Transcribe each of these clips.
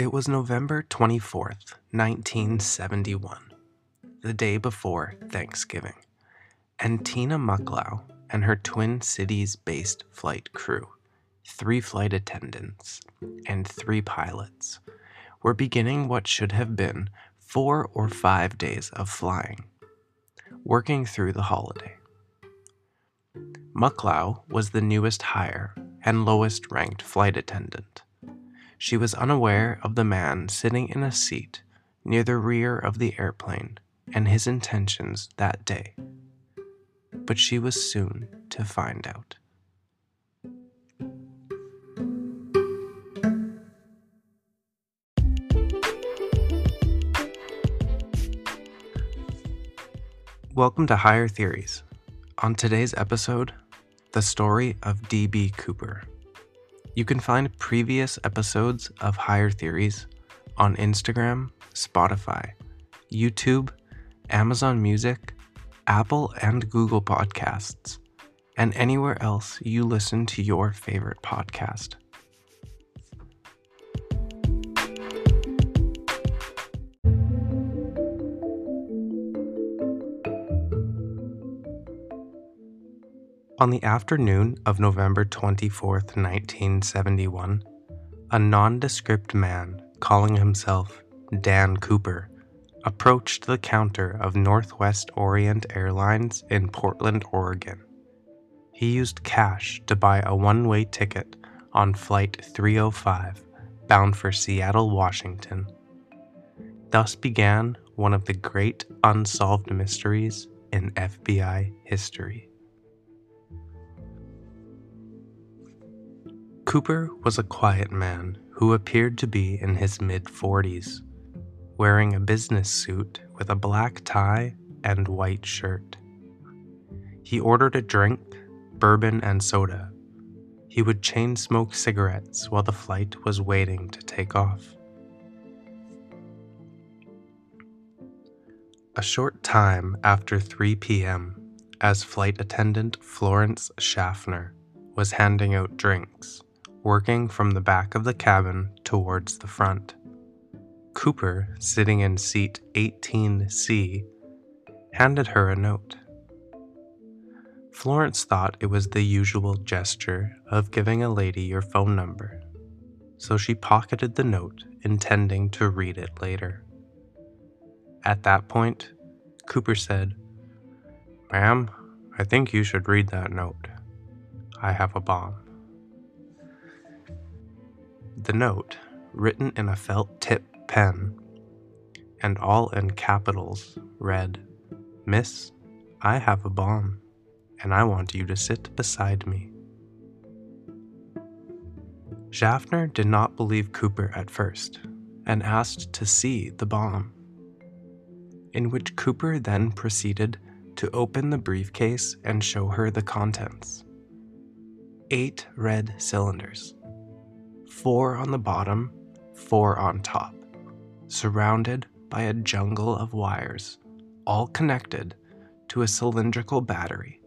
It was November 24th, 1971, the day before Thanksgiving, and Tina Mucklow and her Twin Cities based flight crew, three flight attendants, and three pilots, were beginning what should have been four or five days of flying, working through the holiday. Mucklow was the newest hire and lowest ranked flight attendant. She was unaware of the man sitting in a seat near the rear of the airplane and his intentions that day. But she was soon to find out. Welcome to Higher Theories. On today's episode, the story of D.B. Cooper. You can find previous episodes of Higher Theories on Instagram, Spotify, YouTube, Amazon Music, Apple and Google Podcasts, and anywhere else you listen to your favorite podcast. On the afternoon of November 24, 1971, a nondescript man calling himself Dan Cooper approached the counter of Northwest Orient Airlines in Portland, Oregon. He used cash to buy a one way ticket on Flight 305 bound for Seattle, Washington. Thus began one of the great unsolved mysteries in FBI history. Cooper was a quiet man who appeared to be in his mid 40s, wearing a business suit with a black tie and white shirt. He ordered a drink, bourbon, and soda. He would chain smoke cigarettes while the flight was waiting to take off. A short time after 3 p.m., as flight attendant Florence Schaffner was handing out drinks, working from the back of the cabin towards the front. Cooper, sitting in seat 18C, handed her a note. Florence thought it was the usual gesture of giving a lady your phone number, so she pocketed the note, intending to read it later. At that point, Cooper said, Ma'am, I think you should read that note. I have a bomb. The note, written in a felt tip pen, and all in capitals, read, Miss, I have a bomb, and I want you to sit beside me. Schaffner did not believe Cooper at first and asked to see the bomb, in which Cooper then proceeded to open the briefcase and show her the contents. Eight red cylinders four on the bottom, four on top, surrounded by a jungle of wires, all connected to a cylindrical battery.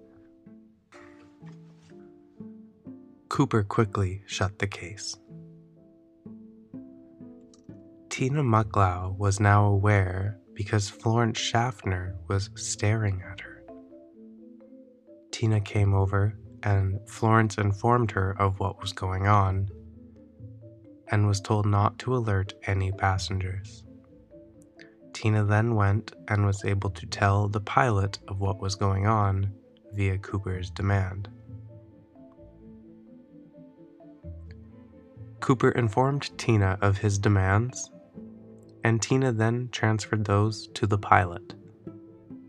Cooper quickly shut the case. Tina Mucklow was now aware because Florence Schaffner was staring at her. Tina came over and Florence informed her of what was going on and was told not to alert any passengers. Tina then went and was able to tell the pilot of what was going on via Cooper's demand. Cooper informed Tina of his demands, and Tina then transferred those to the pilot,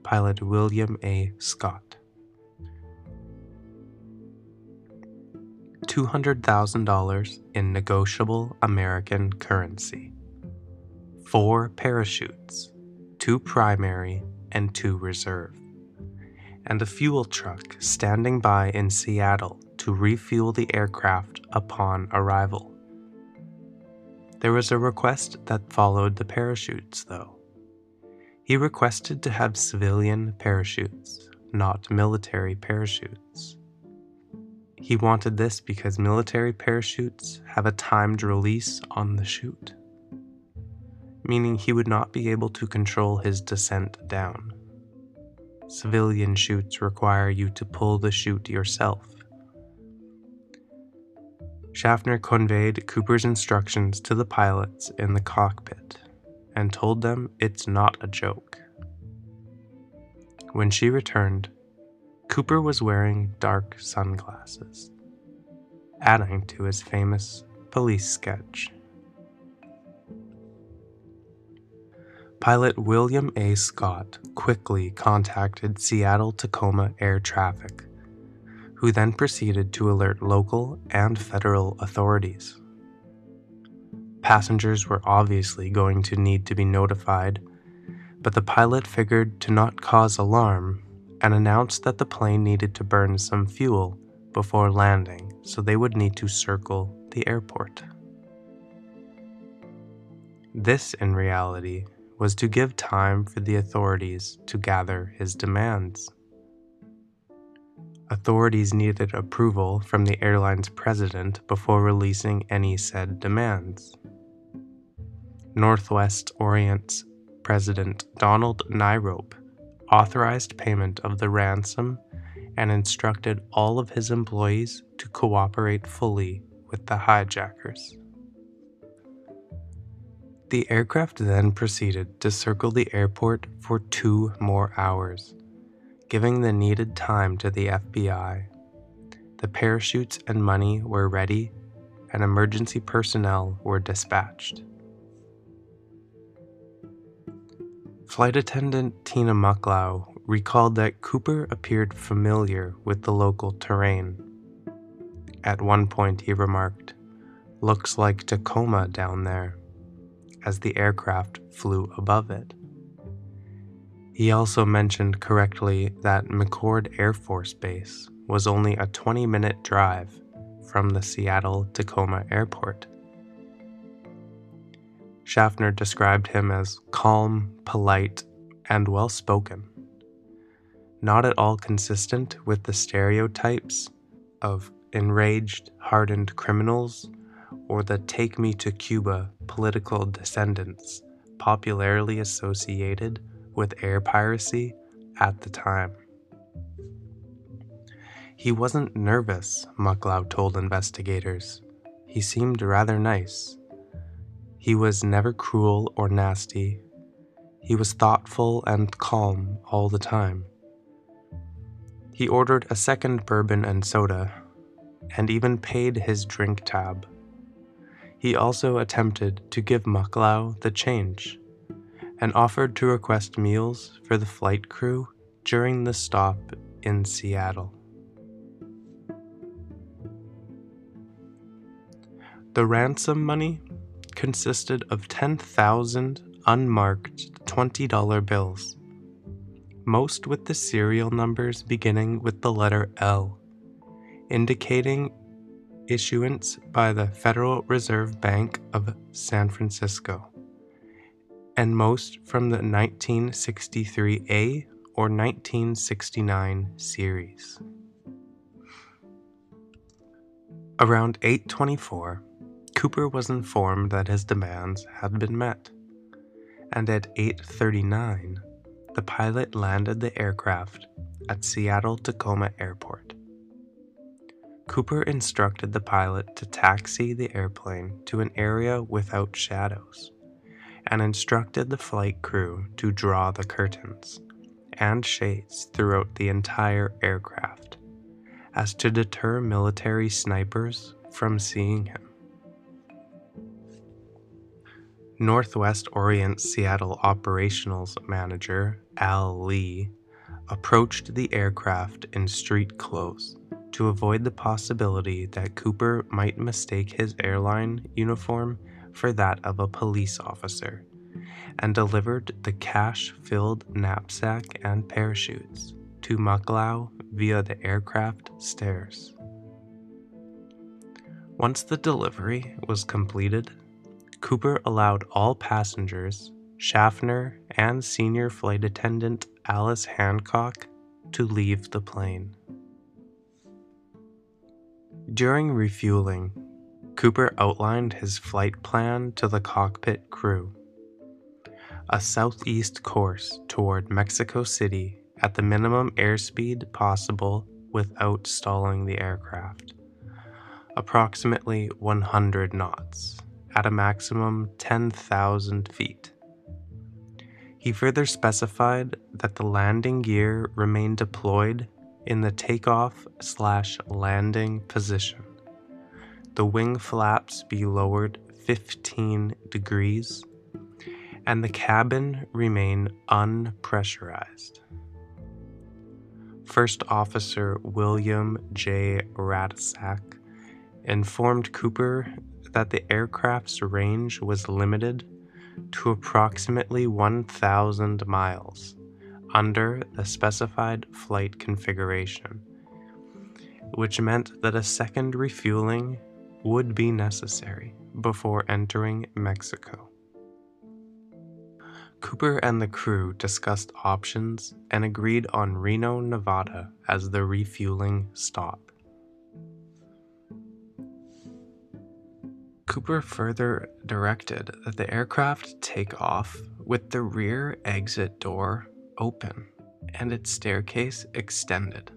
pilot William A. Scott. $200,000 in negotiable American currency, four parachutes, two primary and two reserve, and a fuel truck standing by in Seattle to refuel the aircraft upon arrival. There was a request that followed the parachutes, though. He requested to have civilian parachutes, not military parachutes. He wanted this because military parachutes have a timed release on the chute. meaning he would not be able to control his descent down. Civilian chutes require you to pull the chute yourself. Schaffner conveyed Cooper's instructions to the pilots in the cockpit and told them it's not a joke. When she returned, Cooper was wearing dark sunglasses, adding to his famous police sketch. Pilot William A. Scott quickly contacted Seattle Tacoma Air Traffic, who then proceeded to alert local and federal authorities. Passengers were obviously going to need to be notified, but the pilot figured to not cause alarm and announced that the plane needed to burn some fuel before landing, so they would need to circle the airport. This, in reality, was to give time for the authorities to gather his demands. Authorities needed approval from the airline's president before releasing any said demands. Northwest Orient's President Donald Nyrop authorized payment of the ransom and instructed all of his employees to cooperate fully with the hijackers. The aircraft then proceeded to circle the airport for two more hours, giving the needed time to the FBI. The parachutes and money were ready, and emergency personnel were dispatched. Flight attendant Tina Mucklow recalled that Cooper appeared familiar with the local terrain. At one point, he remarked, Looks like Tacoma down there as the aircraft flew above it. He also mentioned correctly that McChord Air Force Base was only a 20 minute drive from the Seattle Tacoma airport. Schaffner described him as calm, polite, and well spoken. Not at all consistent with the stereotypes of enraged, hardened criminals or the Take Me to Cuba political descendants popularly associated with air piracy at the time. He wasn't nervous, Mucklow told investigators. He seemed rather nice. He was never cruel or nasty. He was thoughtful and calm all the time. He ordered a second bourbon and soda, and even paid his drink tab. He also attempted to give Mucklow the change and offered to request meals for the flight crew during the stop in Seattle. The ransom money consisted of 10,000 unmarked $20 bills, most with the serial numbers beginning with the letter L, indicating issuance by the Federal Reserve Bank of San Francisco, and most from the 1963A or 1969 series. Around 824, Cooper was informed that his demands had been met, and at 839, the pilot landed the aircraft at Seattle Tacoma Airport. Cooper instructed the pilot to taxi the airplane to an area without shadows, and instructed the flight crew to draw the curtains and shades throughout the entire aircraft, as to deter military snipers from seeing him. Northwest Orient Seattle Operationals Manager Al Lee approached the aircraft in street clothes to avoid the possibility that Cooper might mistake his airline uniform for that of a police officer, and delivered the cash filled knapsack and parachutes to Mucklow via the aircraft stairs. Once the delivery was completed, Cooper allowed all passengers, Schaffner, and senior flight attendant Alice Hancock to leave the plane. During refueling, Cooper outlined his flight plan to the cockpit crew. a southeast course toward Mexico City at the minimum airspeed possible without stalling the aircraft, approximately 100 knots, at a maximum 10,000 feet. He further specified that the landing gear remain deployed in the takeoff slash landing position. The wing flaps be lowered 15 degrees and the cabin remain unpressurized. First Officer William J. Radsack informed Cooper that the aircraft's range was limited to approximately 1,000 miles under the specified flight configuration, which meant that a second refueling would be necessary before entering Mexico. Cooper and the crew discussed options and agreed on Reno, Nevada as the refueling stop. Cooper further directed that the aircraft take off with the rear exit door open and its staircase extended.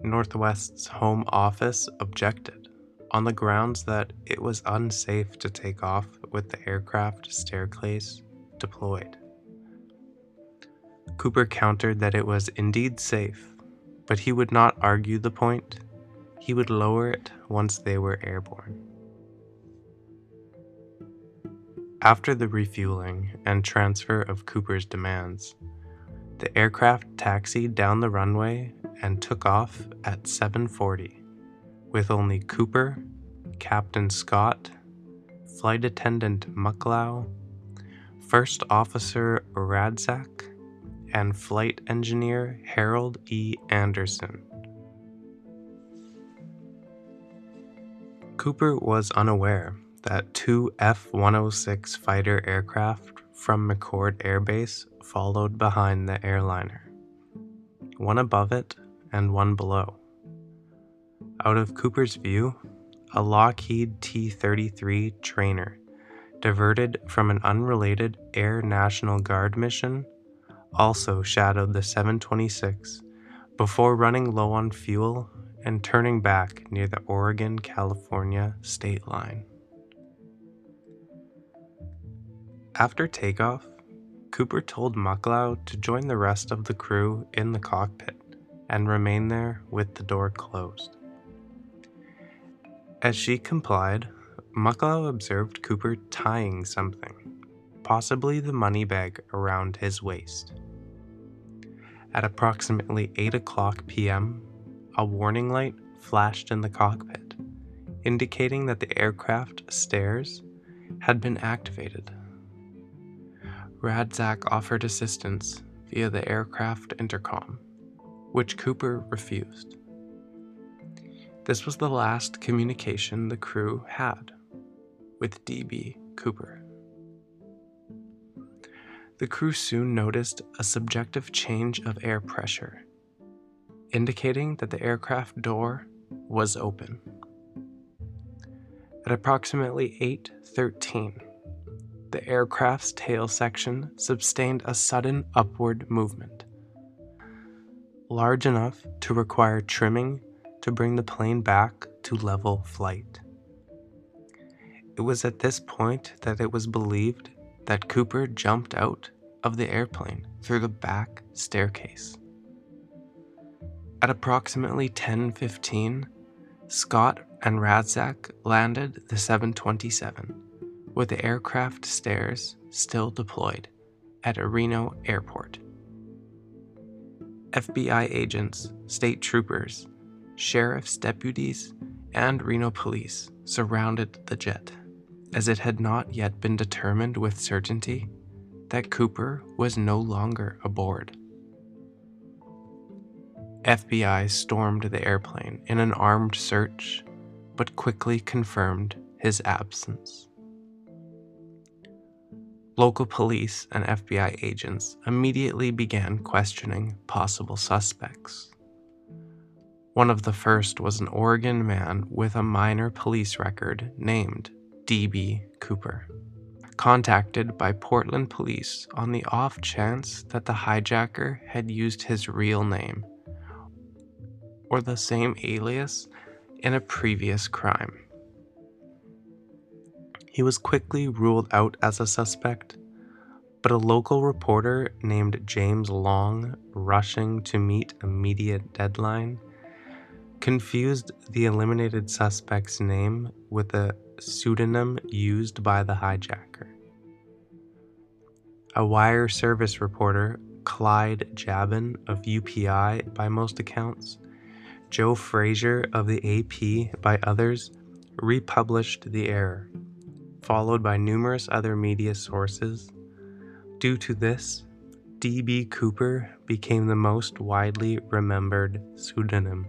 Northwest's home office objected on the grounds that it was unsafe to take off with the aircraft staircase deployed. Cooper countered that it was indeed safe, but he would not argue the point. He would lower it once they were airborne. After the refueling and transfer of Cooper's demands, the aircraft taxied down the runway and took off at 7:40 with only Cooper, Captain Scott, Flight Attendant Mucklow, First Officer Radzak, and Flight Engineer Harold E. Anderson. Cooper was unaware that two F 106 fighter aircraft from McChord Air Base followed behind the airliner, one above it and one below. Out of Cooper's view, a Lockheed T 33 trainer, diverted from an unrelated Air National Guard mission, also shadowed the 726 before running low on fuel and turning back near the Oregon California state line. After takeoff, Cooper told Mucklow to join the rest of the crew in the cockpit and remain there with the door closed. As she complied, Mucklow observed Cooper tying something, possibly the money bag, around his waist. At approximately 8 o'clock p.m., a warning light flashed in the cockpit, indicating that the aircraft stairs had been activated. Radsack offered assistance via the aircraft intercom, which Cooper refused. This was the last communication the crew had with DB Cooper. The crew soon noticed a subjective change of air pressure, indicating that the aircraft door was open. At approximately 8:13, the aircraft's tail section sustained a sudden upward movement, large enough to require trimming to bring the plane back to level flight. It was at this point that it was believed that Cooper jumped out of the airplane through the back staircase. At approximately 10:15, Scott and Radsack landed the 727 with the aircraft stairs still deployed at Reno airport. FBI agents, state troopers, sheriff's deputies, and Reno police surrounded the jet, as it had not yet been determined with certainty that Cooper was no longer aboard. FBI stormed the airplane in an armed search, but quickly confirmed his absence. Local police and FBI agents immediately began questioning possible suspects. One of the first was an Oregon man with a minor police record named D.B. Cooper. contacted by Portland police on the off chance that the hijacker had used his real name or the same alias in a previous crime. He was quickly ruled out as a suspect, but a local reporter named James Long, rushing to meet a media deadline, confused the eliminated suspect's name with a pseudonym used by the hijacker. A wire service reporter, Clyde Jabin of UPI by most accounts, Joe Frazier of the AP by others, republished the error, followed by numerous other media sources. Due to this, D.B. Cooper became the most widely remembered pseudonym.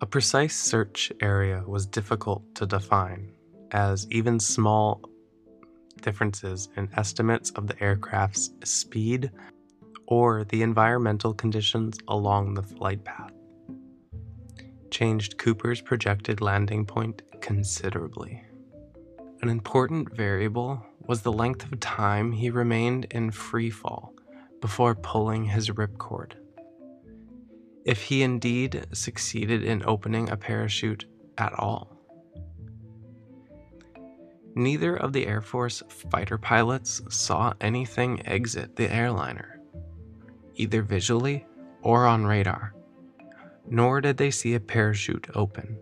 A precise search area was difficult to define, as even small differences in estimates of the aircraft's speed or the environmental conditions along the flight path changed Cooper's projected landing point considerably. An important variable was the length of time he remained in free fall before pulling his ripcord. If he indeed succeeded in opening a parachute at all. Neither of the Air Force fighter pilots saw anything exit the airliner, either visually or on radar, nor did they see a parachute open.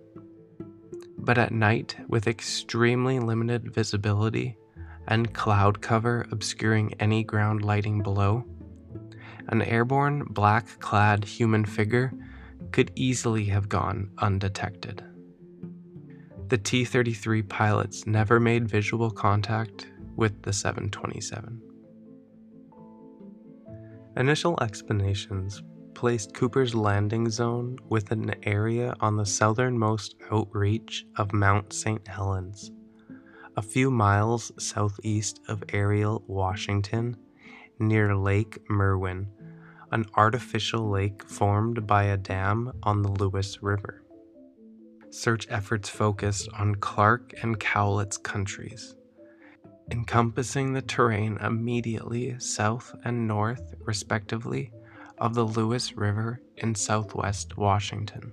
But at night, with extremely limited visibility and cloud cover obscuring any ground lighting below, an airborne black clad human figure could easily have gone undetected. The T 33 pilots never made visual contact with the 727. Initial explanations placed Cooper's landing zone with an area on the southernmost outreach of Mount St. Helens, a few miles southeast of Ariel, Washington, near Lake Merwin, an artificial lake formed by a dam on the Lewis River. Search efforts focused on Clark and Cowlitz countries, encompassing the terrain immediately south and north, respectively, of the Lewis River in southwest Washington.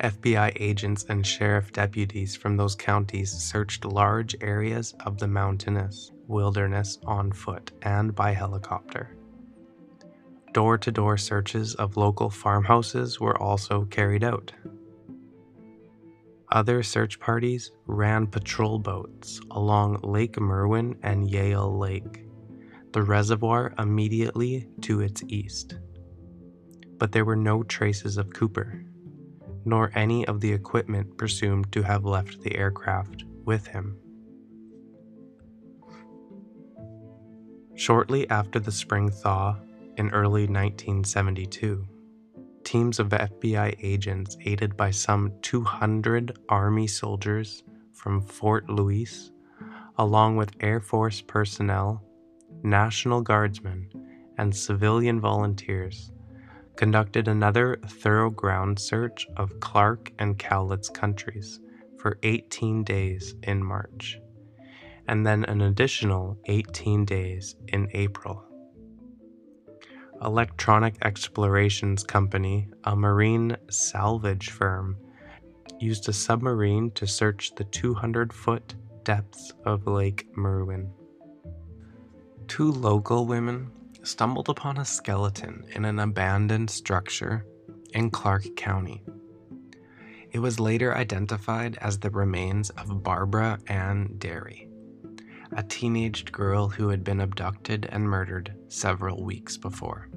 FBI agents and sheriff deputies from those counties searched large areas of the mountainous wilderness on foot and by helicopter. Door to door searches of local farmhouses were also carried out. Other search parties ran patrol boats along Lake Merwin and Yale Lake, the reservoir immediately to its east. But there were no traces of Cooper, nor any of the equipment presumed to have left the aircraft with him. Shortly after the spring thaw in early 1972, teams of FBI agents, aided by some 200 Army soldiers from Fort Lewis, along with Air Force personnel, National Guardsmen, and civilian volunteers, conducted another thorough ground search of Clark and Cowlitz countries for 18 days in March and then an additional 18 days in April. Electronic Explorations Company, a marine salvage firm, used a submarine to search the 200 foot depths of Lake Merwin. Two local women stumbled upon a skeleton in an abandoned structure in Clark County. It was later identified as the remains of Barbara Ann Derry a teenaged girl who had been abducted and murdered several weeks before.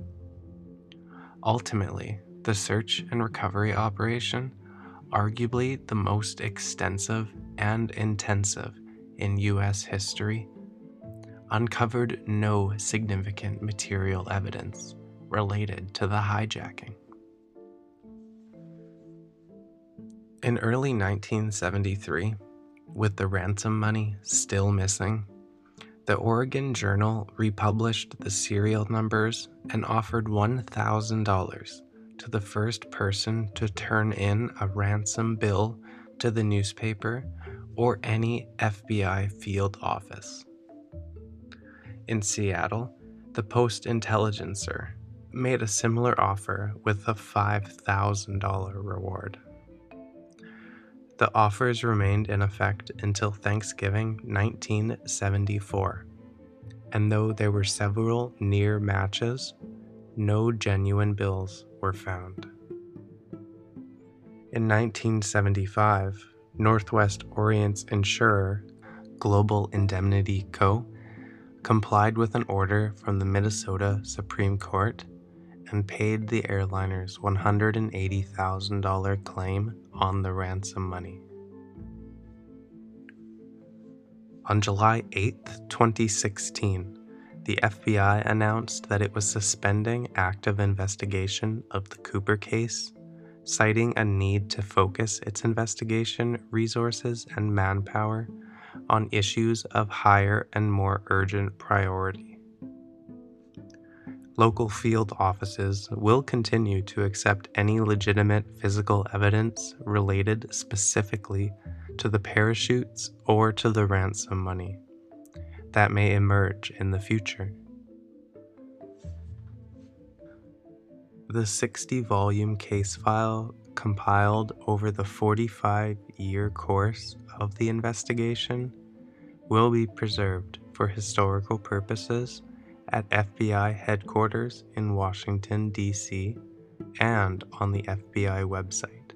Ultimately, the search and recovery operation, arguably the most extensive and intensive in U.S. history, uncovered no significant material evidence related to the hijacking. In early 1973, with the ransom money still missing, the Oregon Journal republished the serial numbers and offered $1,000 to the first person to turn in a ransom bill to the newspaper or any FBI field office. In Seattle, the Post Intelligencer made a similar offer with a $5,000 reward. The offers remained in effect until Thanksgiving 1974, and though there were several near matches, no genuine bills were found. In 1975, Northwest Orient's insurer, Global Indemnity Co., complied with an order from the Minnesota Supreme Court and paid the airliner's $180,000 claim on the ransom money. On July 8, 2016, the FBI announced that it was suspending active investigation of the Cooper case, citing a need to focus its investigation resources and manpower on issues of higher and more urgent priority local field offices will continue to accept any legitimate physical evidence related specifically to the parachutes or to the ransom money that may emerge in the future. The 60 volume case file compiled over the 45 year course of the investigation will be preserved for historical purposes at FBI headquarters in Washington, D.C., and on the FBI website.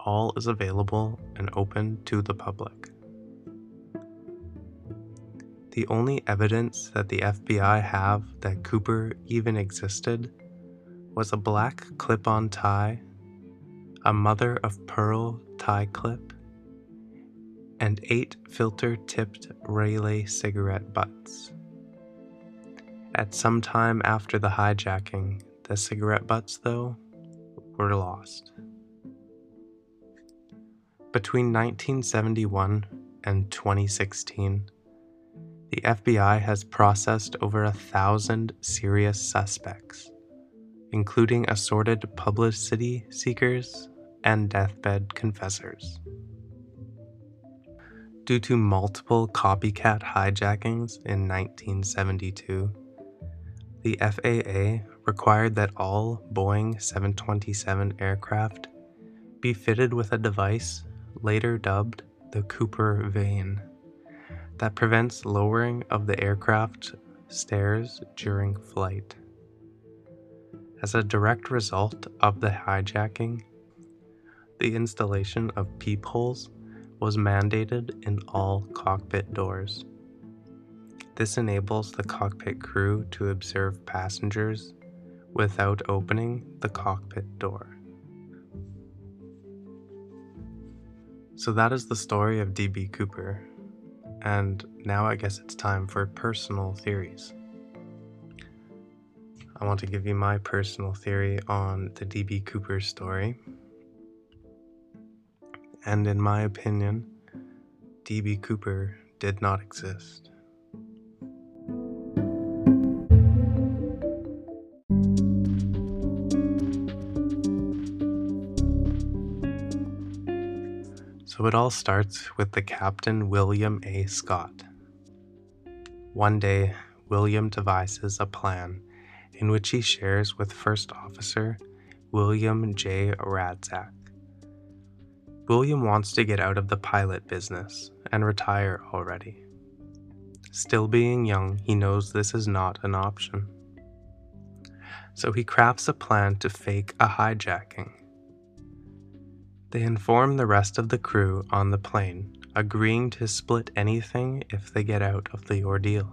All is available and open to the public. The only evidence that the FBI have that Cooper even existed was a black clip on tie, a mother of pearl tie clip, and eight filter tipped Raleigh cigarette butts. At some time after the hijacking, the cigarette butts, though, were lost. Between 1971 and 2016, the FBI has processed over a thousand serious suspects, including assorted publicity seekers and deathbed confessors. Due to multiple copycat hijackings in 1972, the FAA required that all Boeing 727 aircraft be fitted with a device later dubbed the Cooper vane that prevents lowering of the aircraft stairs during flight. As a direct result of the hijacking, the installation of peepholes was mandated in all cockpit doors. This enables the cockpit crew to observe passengers without opening the cockpit door. So that is the story of DB Cooper, and now I guess it's time for personal theories. I want to give you my personal theory on the DB Cooper story. And in my opinion, DB Cooper did not exist. So it all starts with the captain William A. Scott. One day, William devises a plan in which he shares with First Officer William J. Radzak. William wants to get out of the pilot business and retire already. Still being young, he knows this is not an option. So he crafts a plan to fake a hijacking they inform the rest of the crew on the plane, agreeing to split anything if they get out of the ordeal.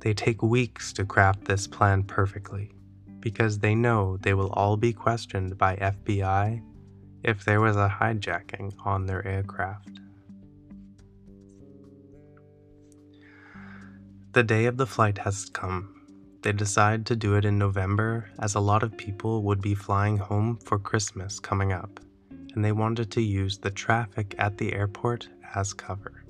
They take weeks to craft this plan perfectly, because they know they will all be questioned by FBI if there was a hijacking on their aircraft. The day of the flight has come, they decide to do it in November as a lot of people would be flying home for Christmas coming up, and they wanted to use the traffic at the airport as cover.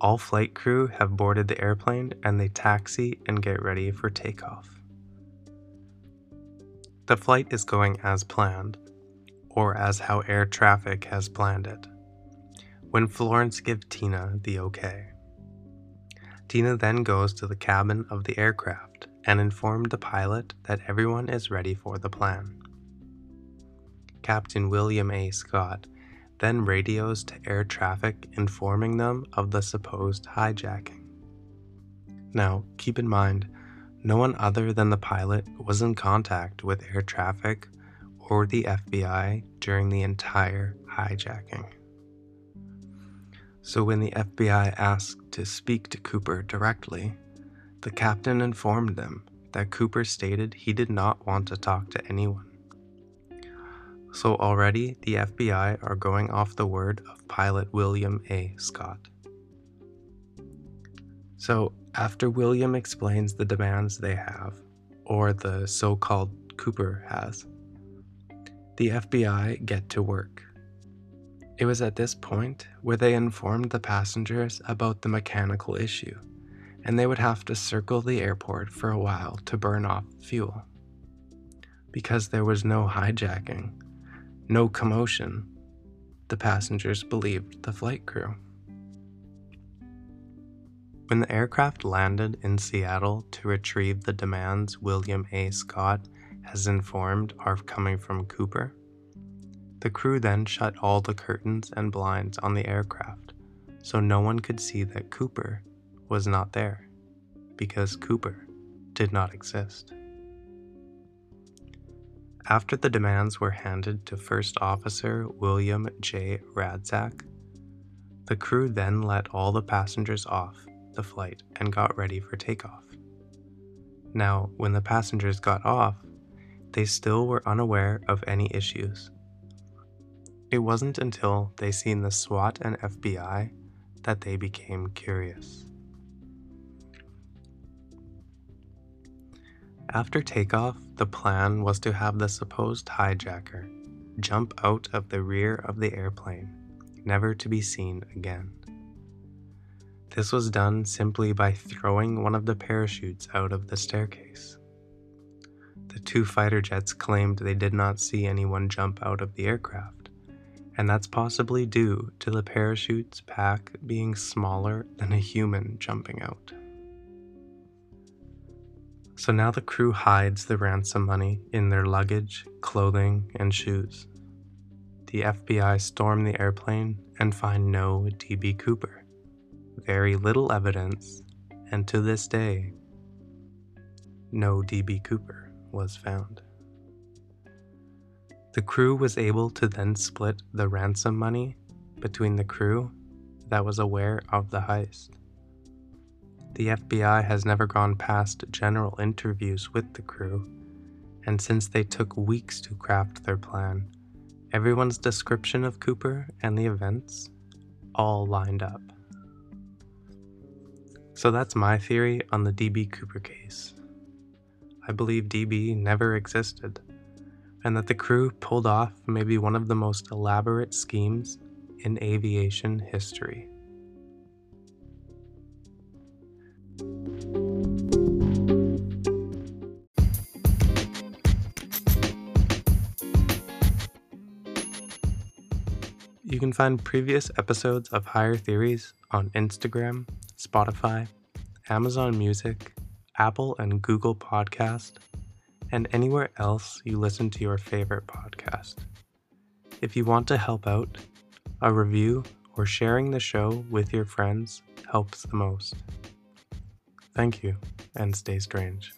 All flight crew have boarded the airplane and they taxi and get ready for takeoff. The flight is going as planned, or as how air traffic has planned it. When Florence gives Tina the okay. Tina then goes to the cabin of the aircraft and informs the pilot that everyone is ready for the plan. Captain William A. Scott then radios to air traffic informing them of the supposed hijacking. Now, keep in mind, no one other than the pilot was in contact with air traffic or the FBI during the entire hijacking. So, when the FBI asked to speak to Cooper directly, the captain informed them that Cooper stated he did not want to talk to anyone. So, already the FBI are going off the word of pilot William A. Scott. So, after William explains the demands they have, or the so called Cooper has, the FBI get to work. It was at this point where they informed the passengers about the mechanical issue, and they would have to circle the airport for a while to burn off fuel. Because there was no hijacking, no commotion, the passengers believed the flight crew. When the aircraft landed in Seattle to retrieve the demands William A. Scott has informed are coming from Cooper, the crew then shut all the curtains and blinds on the aircraft so no one could see that Cooper was not there because Cooper did not exist. After the demands were handed to First Officer William J. Radzak, the crew then let all the passengers off the flight and got ready for takeoff. Now, when the passengers got off, they still were unaware of any issues. It wasn't until they seen the SWAT and FBI that they became curious. After takeoff, the plan was to have the supposed hijacker jump out of the rear of the airplane, never to be seen again. This was done simply by throwing one of the parachutes out of the staircase. The two fighter jets claimed they did not see anyone jump out of the aircraft, and that's possibly due to the parachute's pack being smaller than a human jumping out. So now the crew hides the ransom money in their luggage, clothing, and shoes. The FBI storm the airplane and find no D.B. Cooper very little evidence, and to this day, no D.B. Cooper was found. The crew was able to then split the ransom money between the crew that was aware of the heist. The FBI has never gone past general interviews with the crew, and since they took weeks to craft their plan, everyone's description of Cooper and the events all lined up. So that's my theory on the DB Cooper case. I believe DB never existed, and that the crew pulled off maybe one of the most elaborate schemes in aviation history. You can find previous episodes of Higher Theories on Instagram, Spotify, Amazon Music, Apple and Google Podcast, and anywhere else you listen to your favorite podcast. If you want to help out, a review or sharing the show with your friends helps the most. Thank you, and stay strange.